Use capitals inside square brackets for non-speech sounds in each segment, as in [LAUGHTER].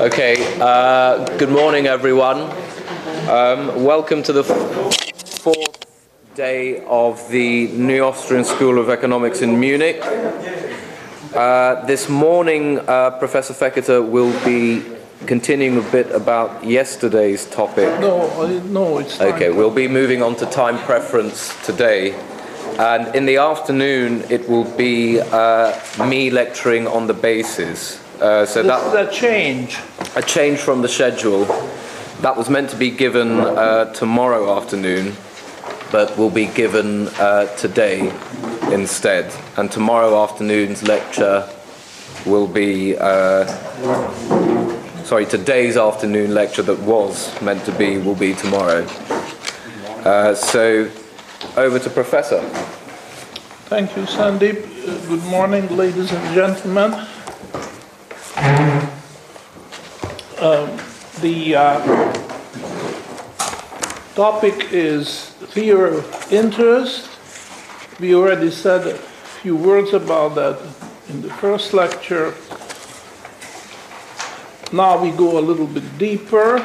Okay, uh, good morning, everyone. Um, welcome to the fourth day of the New Austrian School of Economics in Munich. Uh, this morning, uh, Professor Fekete will be continuing a bit about yesterday's topic. No, I, no, it's. Okay, we'll be moving on to time preference today. And in the afternoon, it will be uh, me lecturing on the basis. Uh, so This that is a change. a change from the schedule that was meant to be given uh, tomorrow afternoon, but will be given uh, today instead. And tomorrow afternoon's lecture will be, uh, sorry, today's afternoon lecture that was meant to be will be tomorrow. Uh, so over to Professor. Thank you, Sandeep. Uh, Good morning, ladies and gentlemen. Um, the uh, topic is theory of interest. We already said a few words about that in the first lecture. Now we go a little bit deeper.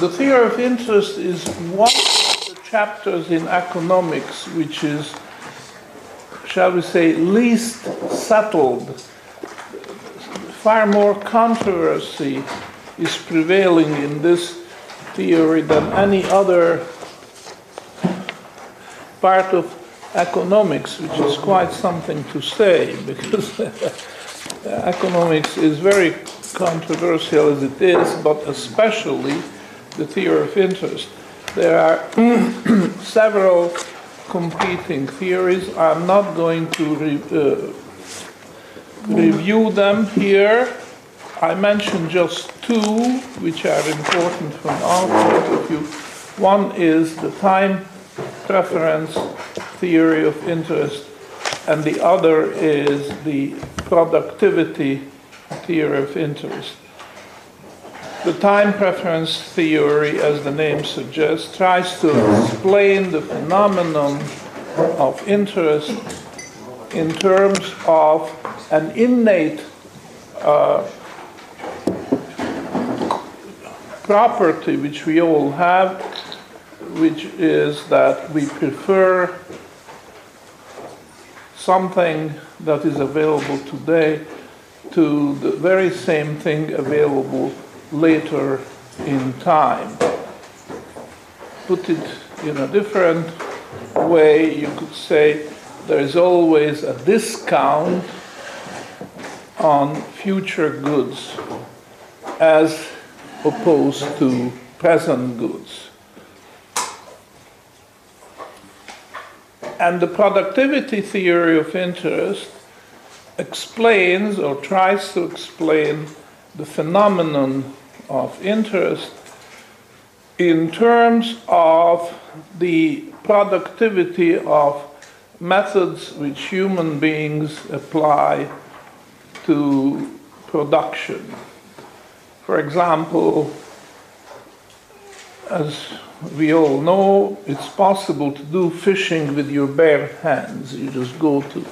The theory of interest is one of the chapters in economics which is, shall we say, least settled. Far more controversy is prevailing in this theory than any other part of economics, which is quite something to say [LAUGHS] because economics is very controversial as it is, but especially the theory of interest. There are [CLEARS THROAT] several competing theories. I'm not going to re- uh, review them here. I mentioned just two, which are important from our point of view. One is the time preference theory of interest, and the other is the productivity theory of interest. The time preference theory, as the name suggests, tries to explain the phenomenon of interest in terms of an innate uh, property which we all have, which is that we prefer something that is available today to the very same thing available later in time. Put it in a different way, you could say there is always a discount on future goods as opposed to present goods. And the productivity theory of interest explains or tries to explain the phenomenon of interest in terms of the productivity of methods which human beings apply to production. For example, as we all know, it's possible to do fishing with your bare hands. You just go to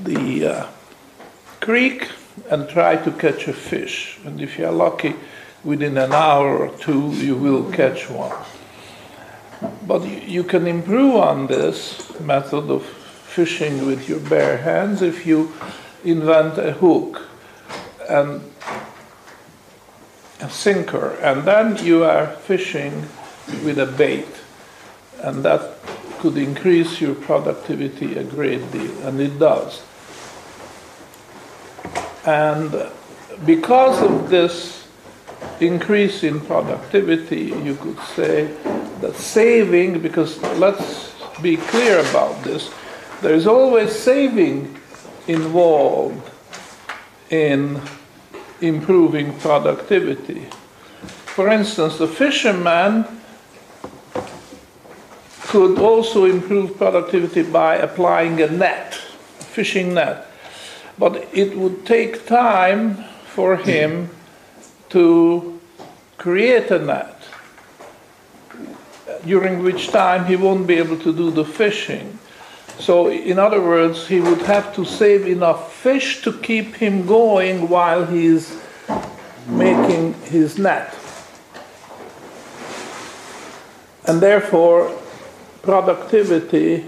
the uh, creek and try to catch a fish. And if you're lucky, within an hour or two, you will catch one. But you- can improve on this method of fishing with your bare hands if you invent a hook and a sinker, and then you are fishing with a bait, and that could increase your productivity a great deal, and it does. And because of this increase in productivity, you could say that saving, because let's be clear about this, there is always saving involved in improving productivity. For instance, the fisherman could also improve productivity by applying a net, a fishing net. But it would take time for him to create a net. during which time he won't be able to do the fishing. So, in other words, he would have to save enough fish to keep him going while he's making his net. And therefore, productivity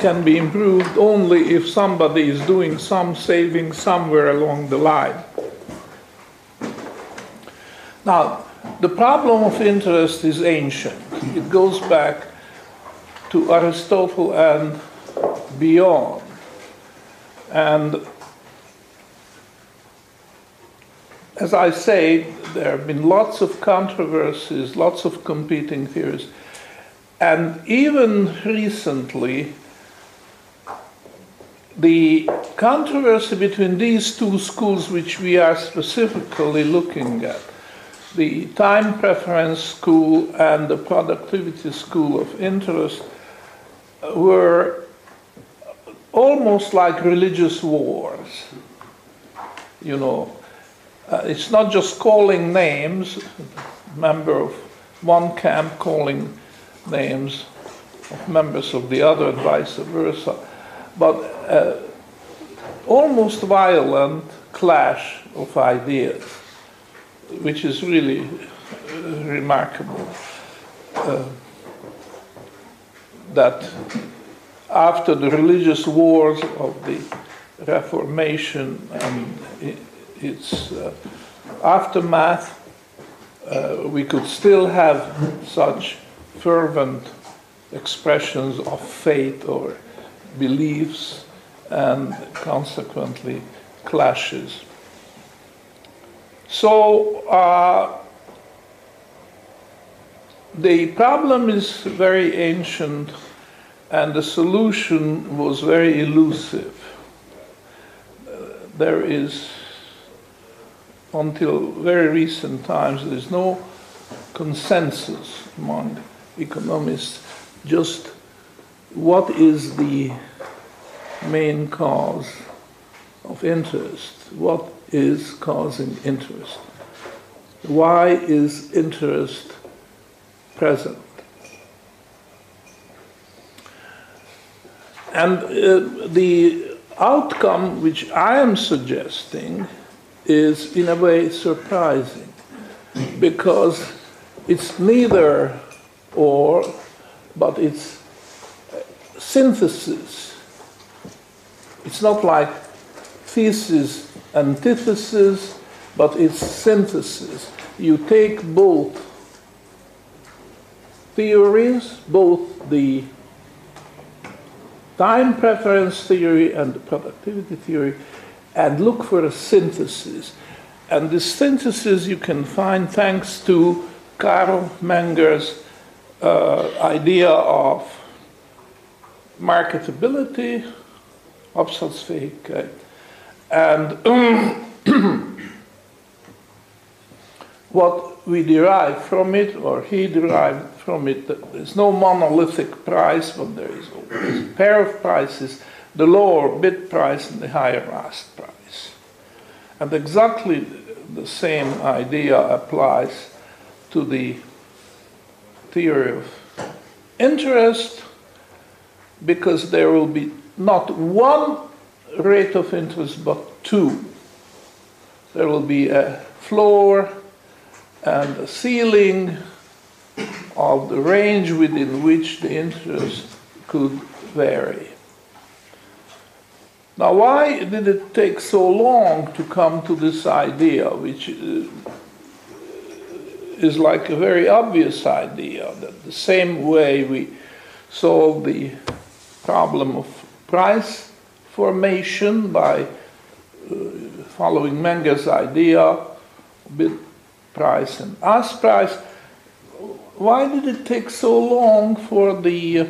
can be improved only if somebody is doing some saving somewhere along the line. Now, the problem of interest is ancient. It goes back to Aristotle and beyond. And as I say, there have been lots of controversies, lots of competing theories. And even recently, the controversy between these two schools, which we are specifically looking at, the time preference school and the productivity school of interest, were almost like religious wars. You know, uh, it's not just calling names, member of one camp calling names of members of the other and vice versa, but uh, almost violent clash of ideas, which is really uh, remarkable. That after the religious wars of the Reformation and its uh, aftermath, uh, we could still have such fervent expressions of faith or beliefs and consequently clashes. So uh, the problem is very ancient and the solution was very elusive. There is until very recent times, there is no consensus among economists just what is the main cause of interest? What is causing interest? Why is interest present? And uh, the outcome which I am suggesting is in a way surprising because it's neither or, but it's synthesis. It's not like thesis, antithesis, but it's synthesis. You take both theories, both the time preference theory and the productivity theory, and look for a synthesis. And this synthesis you can find thanks to Carl Menger's uh, idea of marketability, Absatzfähigkeit, and [CLEARS THROAT] what we derive from it, or he derived from it, there's no monolithic price, but there is always a pair of prices the lower bid price and the higher ask price. And exactly the same idea applies to the theory of interest because there will be not one rate of interest but two. There will be a floor and a ceiling of the range within which the interest could vary. Now, why did it take so long to come to this idea, which uh, is like a very obvious idea that the same way we solve the problem of price formation by uh, following Menger's idea, bid price and ask price, why did it take so long for the uh,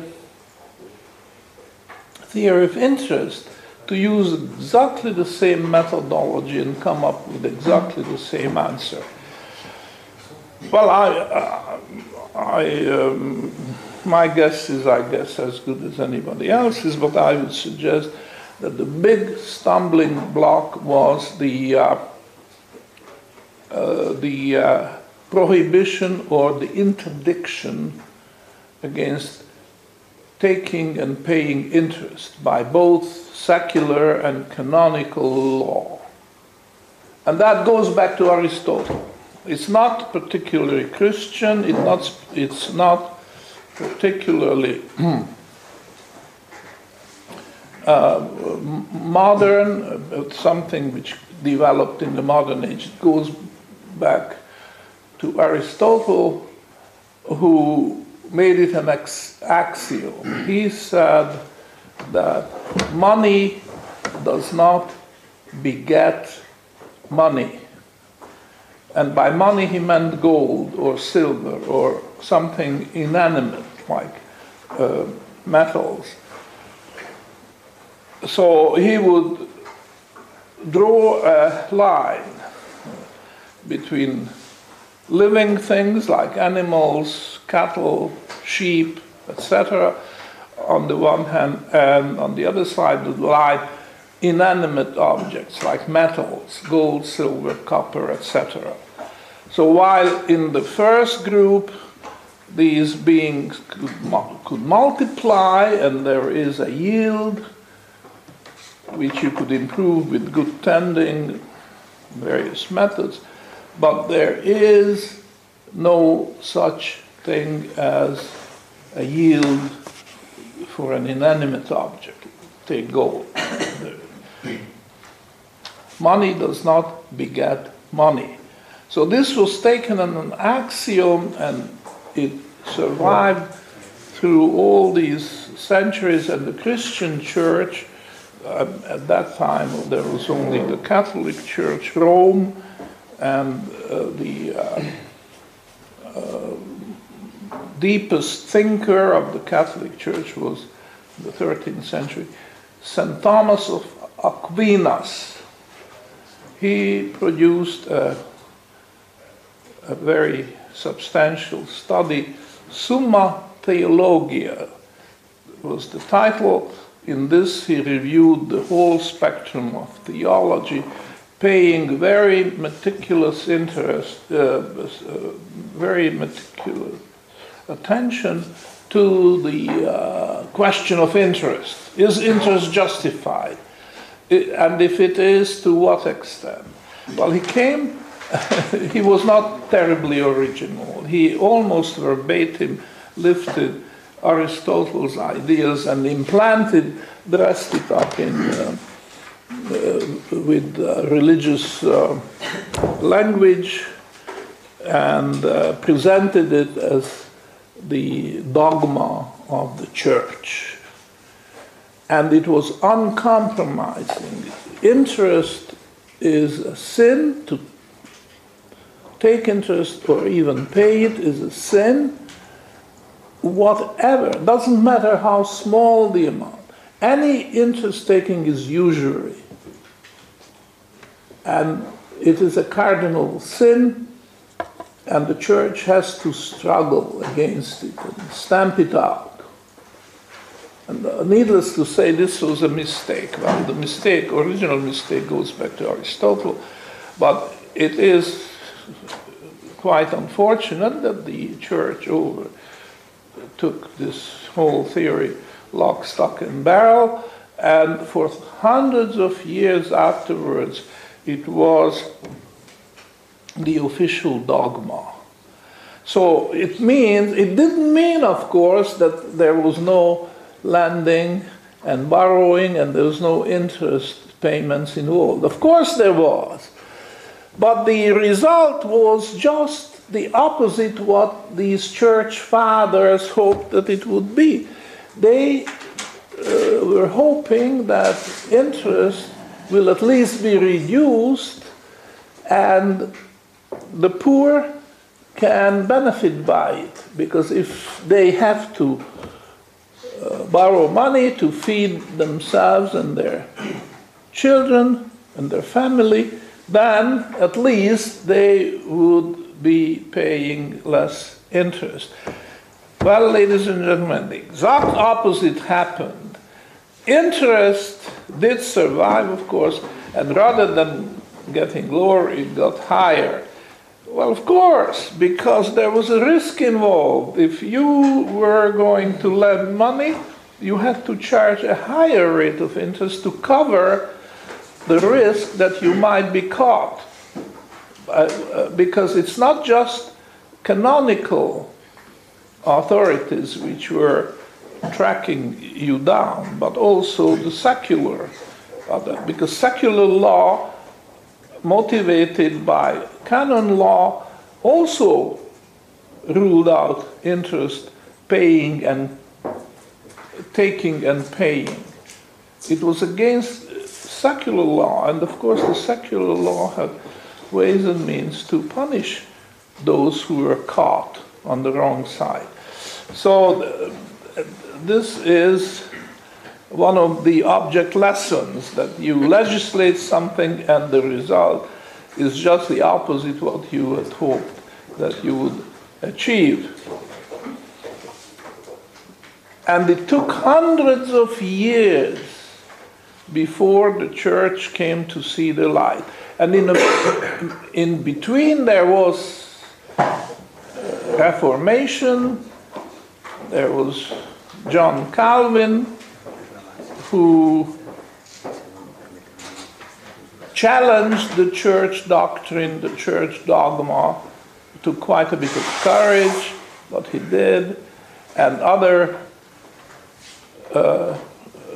theory of interest to use exactly the same methodology and come up with exactly the same answer. Well, I, uh, I, um, my guess is, I guess, as good as anybody else's, but I would suggest that the big stumbling block was the uh, uh, the uh, prohibition or the interdiction against taking and paying interest by both secular and canonical law. And that goes back to Aristotle. It's not particularly Christian, it not, it's not particularly [CLEARS THROAT] uh, modern, something which developed in the modern age. It goes back to Aristotle, who made it an axiom. He said that money does not beget money. And by money he meant gold or silver or something inanimate like uh, metals. So he would draw a line between living things like animals, cattle, sheep, etc., on the one hand, and on the other side would lie inanimate objects like metals, gold, silver, copper, etc. So while in the first group these beings could, could multiply and there is a yield which you could improve with good tending, various methods, but there is no such thing as a yield for an inanimate object. Take gold. money does not beget money. So this was taken as an axiom and it survived through all these centuries and the Christian church um, at that time there was only the Catholic Church, Rome, and uh, the uh, uh, deepest thinker of the Catholic Church was the 13th century, St. Thomas of Aquinas. He produced a, a very substantial study, Summa Theologia was the title in this, he reviewed the whole spectrum of theology, paying very meticulous interest, uh, uh, very meticulous attention to the uh, question of interest. Is interest justified? and if it is, to what extent? Well, he came, [LAUGHS] he was not terribly original. He almost verbatim lifted Aristotle's ideas and implanted, dressed it up in, uh, with uh, religious uh, language and uh, presented it as the dogma of the church. And it was uncompromising. Interest is a sin. To take interest or even pay it is a sin whatever, doesn't matter how small the amount, any interest taking is usury. And it is a cardinal sin, and the church has to struggle against it and stamp it out. And uh, needless to say, this was a mistake. Well, the mistake, original mistake, goes back to Aristotle, but it is quite unfortunate that the church over took this whole theory lock, stock, and barrel, and for hundreds of years afterwards, it was the official dogma. So it means, it didn't mean, of course, that there was no lending and borrowing and there was no interest payments involved. Of course there was. But the result was just the opposite what these church fathers hoped that it would be. They uh, were hoping that interest will at least be reduced and the poor can benefit by it because if they have to uh, borrow money to feed themselves and their children and their family, then at least they would be paying less interest. Well, ladies and gentlemen, the exact opposite happened. Interest did survive, of course, and rather than getting lower, it got higher. Well, of course, because there was a risk involved. If you were going to lend money, you had to charge a higher rate of interest to cover the risk that you might be caught. Uh, uh, because it's not just canonical authorities which were tracking you down, but also the secular, uh, because secular law, motivated by canon law, also ruled out interest paying and taking and paying. It was against secular law, and of course, the secular law had ways and means to punish those who were caught on the wrong side. So, uh, this is one of the object lessons that you legislate something and the result is just the opposite what you had hoped that you would achieve. And it took hundreds of years before the church came to see the light. And in, a, [COUGHS] in between, there was Reformation, there was John Calvin, who challenged the church doctrine, the church dogma, took quite a bit of courage, but he did, and other uh,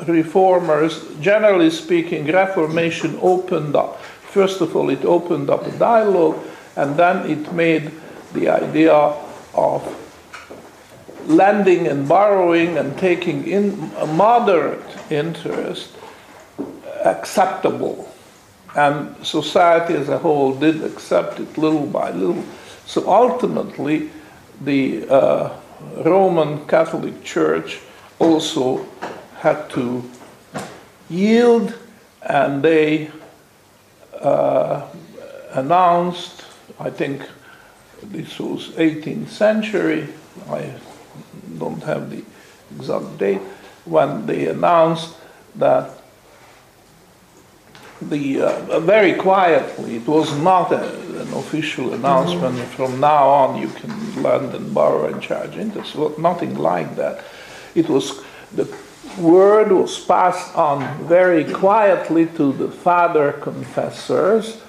reformers, generally speaking, Reformation opened up. First of all, it opened up a dialogue, and then it made the idea of lending and borrowing and taking in a moderate interest acceptable. And society as a whole did accept it little by little. So ultimately, the uh, Roman Catholic Church also had to yield, and they uh, announced, I think this was 18th century, I don't have the exact date, when they announced that the uh, very quietly, it was not a, an official announcement. Mm-hmm. From now on, you can lend and borrow and charge interest. Well, nothing like that. It was the word was passed on very quietly to the father confessors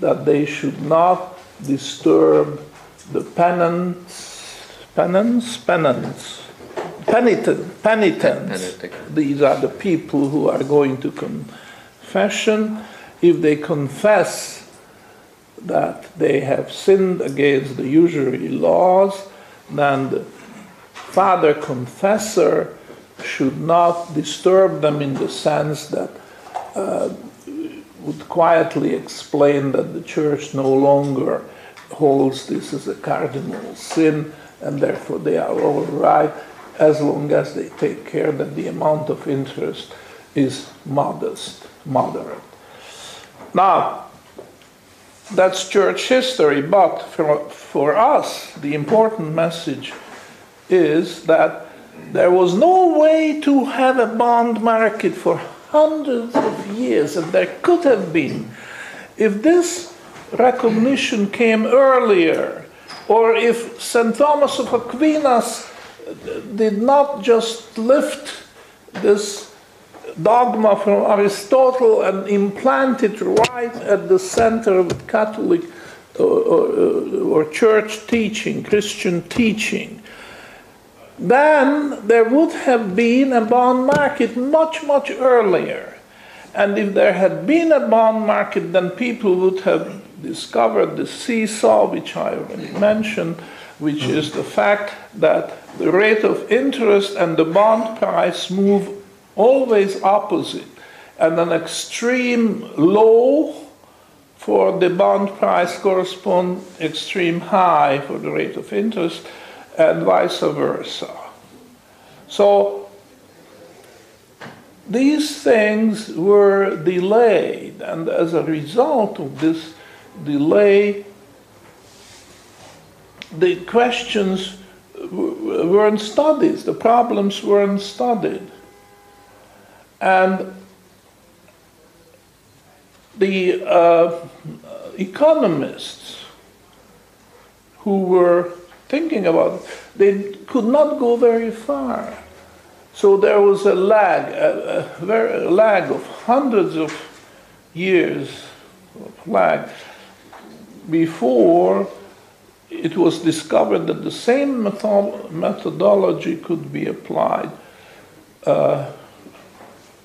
that they should not disturb the penance, penance, penance, penitent, penitents. These are the people who are going to confession. If they confess that they have sinned against the usury laws, then the father confessor should not disturb them in the sense that uh, would quietly explain that the church no longer holds this as a cardinal sin and therefore they are all right as long as they take care that the amount of interest is modest, moderate. Now, that's church history, but for, for us, the important message is that there was no way to have a bond market for hundreds of years, and there could have been. If this recognition came earlier, or if St. Thomas of Aquinas did not just lift this dogma from Aristotle and implant it right at the center of Catholic or, or, or church teaching, Christian teaching, then there would have been a bond market much, much earlier. And if there had been a bond market, then people would have discovered the seesaw, which I already mentioned, which mm-hmm. is the fact that the rate of interest and the bond price move always opposite. And an extreme low for the bond price corresponds extreme high for the rate of interest and vice versa. So these things were delayed, and as a result of this delay, the questions weren't studied, the problems weren't studied. And the uh, economists who were thinking about it, they could not go very far. So there was a lag, a, a, very, a lag of hundreds of years of lag before it was discovered that the same method- methodology could be applied. Uh,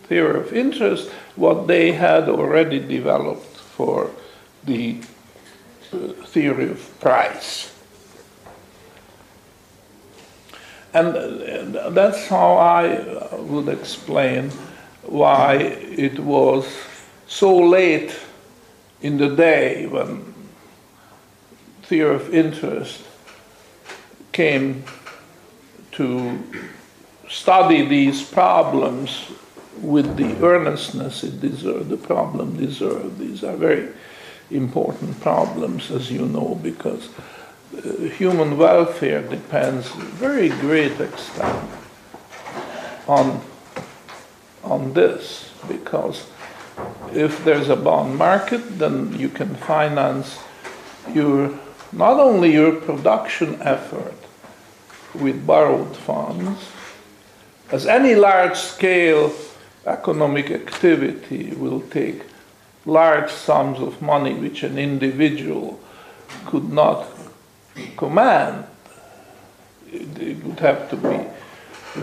theory of interest, what they had already developed for the uh, theory of price. And that's how I uh, would explain why it was so late in the day when theory of interest came to study these problems with the earnestness it deserved, the problem deserved. These are very important problems, as you know, because uh, human welfare depends very great extent on, on this, because if there's a bond market, then you can finance your not only your production effort with borrowed funds, as any large scale economic activity will take large sums of money which an individual could not command. It would have to be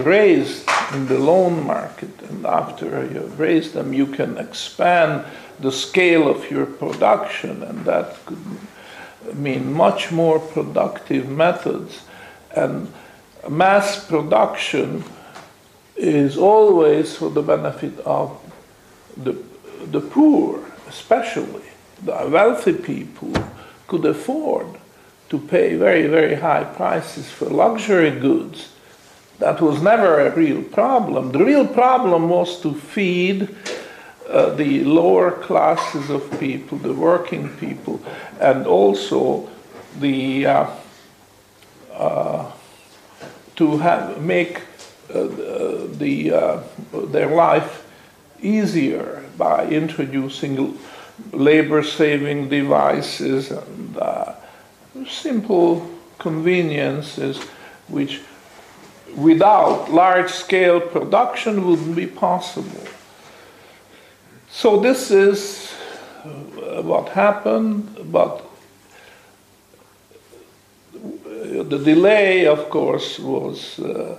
raised in the loan market, and after you have raised them, you can expand the scale of your production, and that could mean much more productive methods. And mass production is always for the benefit of the, the poor, especially. The wealthy people could afford to pay very, very high prices for luxury goods. That was never a real problem. The real problem was to feed uh, the lower classes of people, the working people, and also the uh, uh, to have make uh, the uh, their life easier by introducing labor-saving devices and simple conveniences which without large-scale production wouldn't be possible. So this is uh, what happened, but the delay, of course, was uh,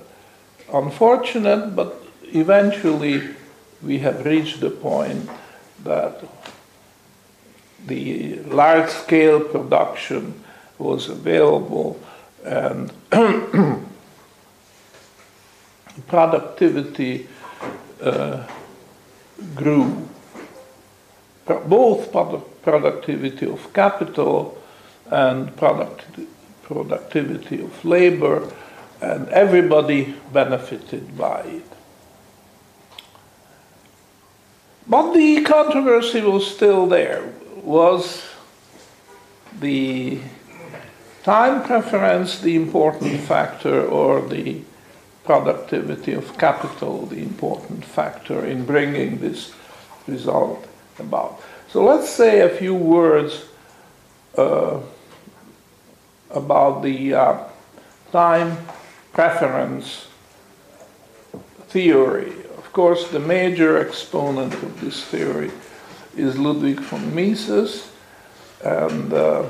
unfortunate, but eventually we have reached the point that the large scale production was available and [CLEARS THROAT] productivity uh, grew. Both productivity of capital and product, productivity of labor, and everybody benefited by it. But the controversy was still there. Was the time preference the important factor or the productivity of capital the important factor in bringing this result about? So let's say a few words uh, about the uh, time preference theory. Of course, the major exponent of this theory is Ludwig von Mises, and uh,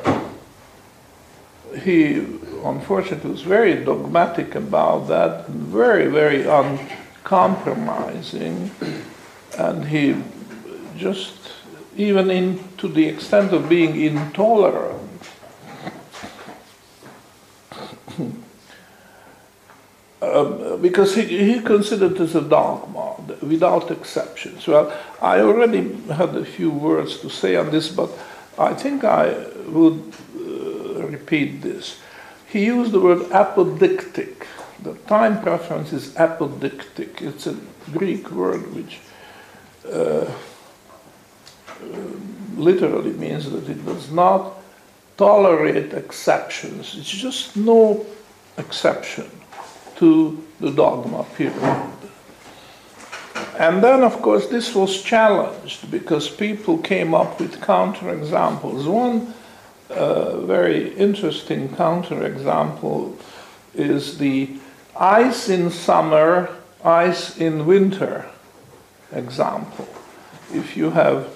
he unfortunately was very dogmatic about that, very, very uncompromising, and he just, even in, to the extent of being intolerant [COUGHS] um, because he, he considered this a dogma without exceptions. Well, I already had a few words to say on this, but I think I would uh, repeat this. He used the word apodictic. The time preference is apodictic. It's a Greek word which uh, literally means that it does not tolerate exceptions. It's just no exception to the dogma period. And then, of course, this was challenged because people came up with counterexamples. One a very interesting counterexample is the ice in summer, ice in winter example. If you have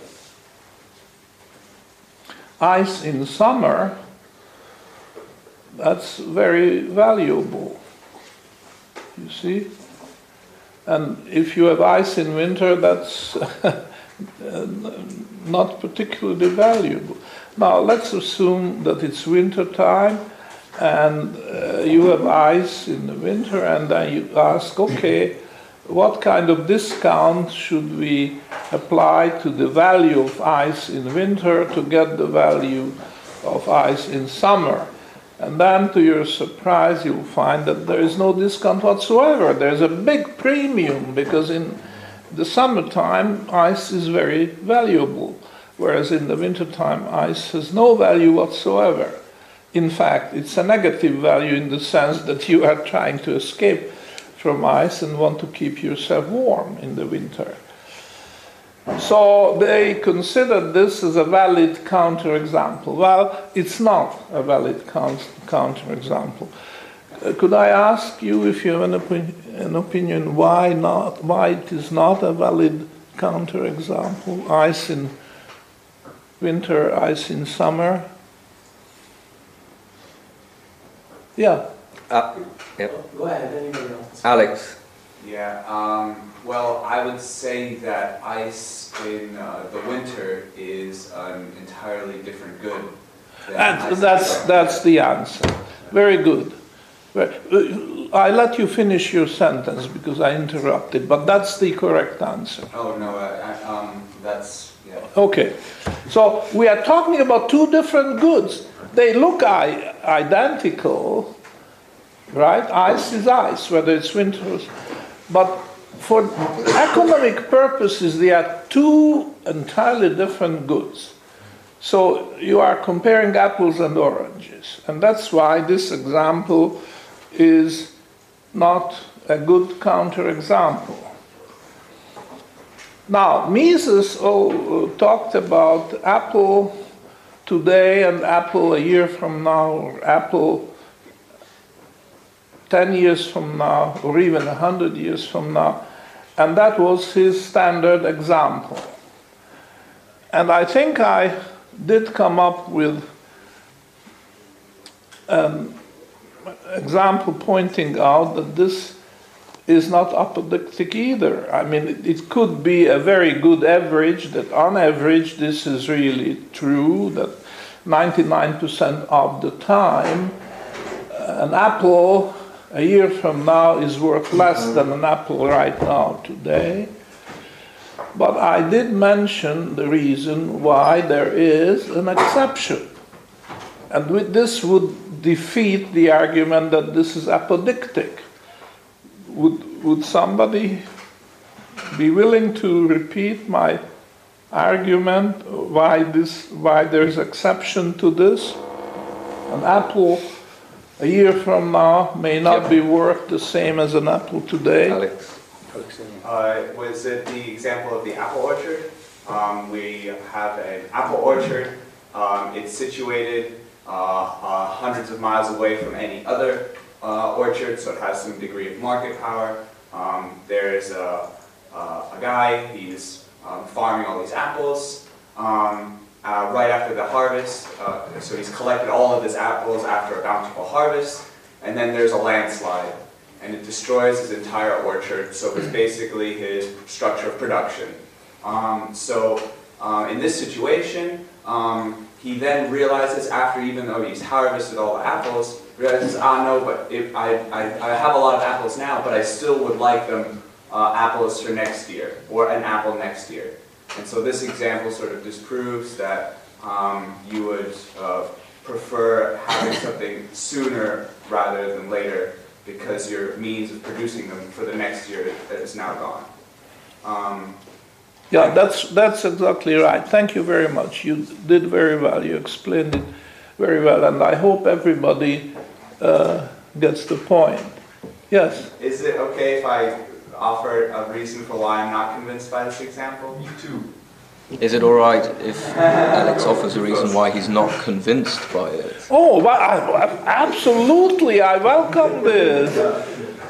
ice in summer, that's very valuable. You see? And if you have ice in winter, that's [LAUGHS] not particularly valuable. Now, let's assume that it's winter time and uh, you have ice in the winter, and then you ask, okay, what kind of discount should we apply to the value of ice in winter to get the value of ice in summer? And then, to your surprise, you'll find that there is no discount whatsoever. There's a big premium because in the summertime, ice is very valuable, whereas in the wintertime, ice has no value whatsoever. In fact, it's a negative value in the sense that you are trying to escape from ice and want to keep yourself warm in the winter. So they considered this as a valid counterexample. Well, it's not a valid counterexample. Uh, could I ask you if you have an, opi- an opinion why not? Why it is not a valid counterexample? Ice in winter, ice in summer. Yeah. Uh, yep. Go ahead, anybody else? Alex. Yeah, um, well, I would say that ice in uh, the winter is an entirely different good. And that's, that's the answer. Very good. Very- uh, I let you finish your sentence because I interrupted, but that's the correct answer. Oh, no, I, I, um, that's, yeah. Okay, so we are talking about two different goods. They look I- identical, right? Ice is ice, whether it's winter. or- But for economic purposes, they are two entirely different goods. So you are comparing apples and oranges. And that's why this example is not a good counterexample. Now, Mises oh, talked about Apple today and Apple a year from now, or Apple 10 years from now, or even 100 years from now, and that was his standard example. And I think I did come up with an example pointing out that this is not apodictic either. I mean, it, it could be a very good average that on average this is really true, that 99% of the time uh, an apple a year from now is worth less than an apple right now today. But I did mention the reason why there is an exception. And with this would defeat the argument that this is apodictic. Would, would somebody be willing to repeat my argument why this why there's exception to this? An apple a year from now may not be worth the same as an apple today. Alex. Uh, was it the example of the apple orchard? Um, we have an apple orchard. Um, it's situated uh, uh, hundreds of miles away from any other uh, orchard, so it has some degree of market power. Um, there's a, a, a guy, he's um, farming all these apples. Um, uh, right after the harvest, uh, so he's collected all of his apples after a bountiful harvest, and then there's a landslide and it destroys his entire orchard, so it's basically his structure of production. Um, so uh, in this situation, um, he then realizes after, even though he's harvested all the apples, realizes, ah no, but if I, I, I have a lot of apples now, but I still would like them uh, apples for next year, or an apple next year. And so this example sort of disproves that um, you would uh, prefer having something sooner rather than later because your means of producing them for the next year is now gone. Um, Yeah, that's, that's exactly right. Thank you very much. You did very well. You explained it very well, and I hope everybody uh, gets the point. Yes, is it okay if I offer a reason for why I'm not convinced by this example? Me too. Is it all right if Alex offers a reason why he's not convinced by it? Oh, well, I, absolutely, I welcome this.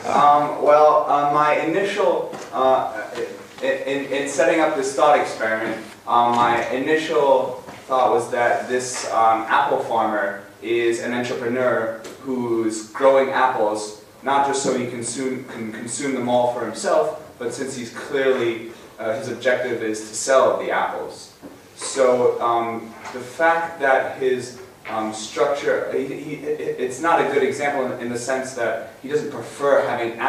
Um, well, uh, my initial, uh, in, in, in setting up this thought experiment, um, my initial thought was that this um, apple farmer is an entrepreneur who's growing apples, not just so he consume, can consume them all for himself, but since he's clearly, uh, his objective is to sell the apples. So um, the fact that his um, structure, he, he, it's not a good example in, in the sense that he doesn't prefer having apples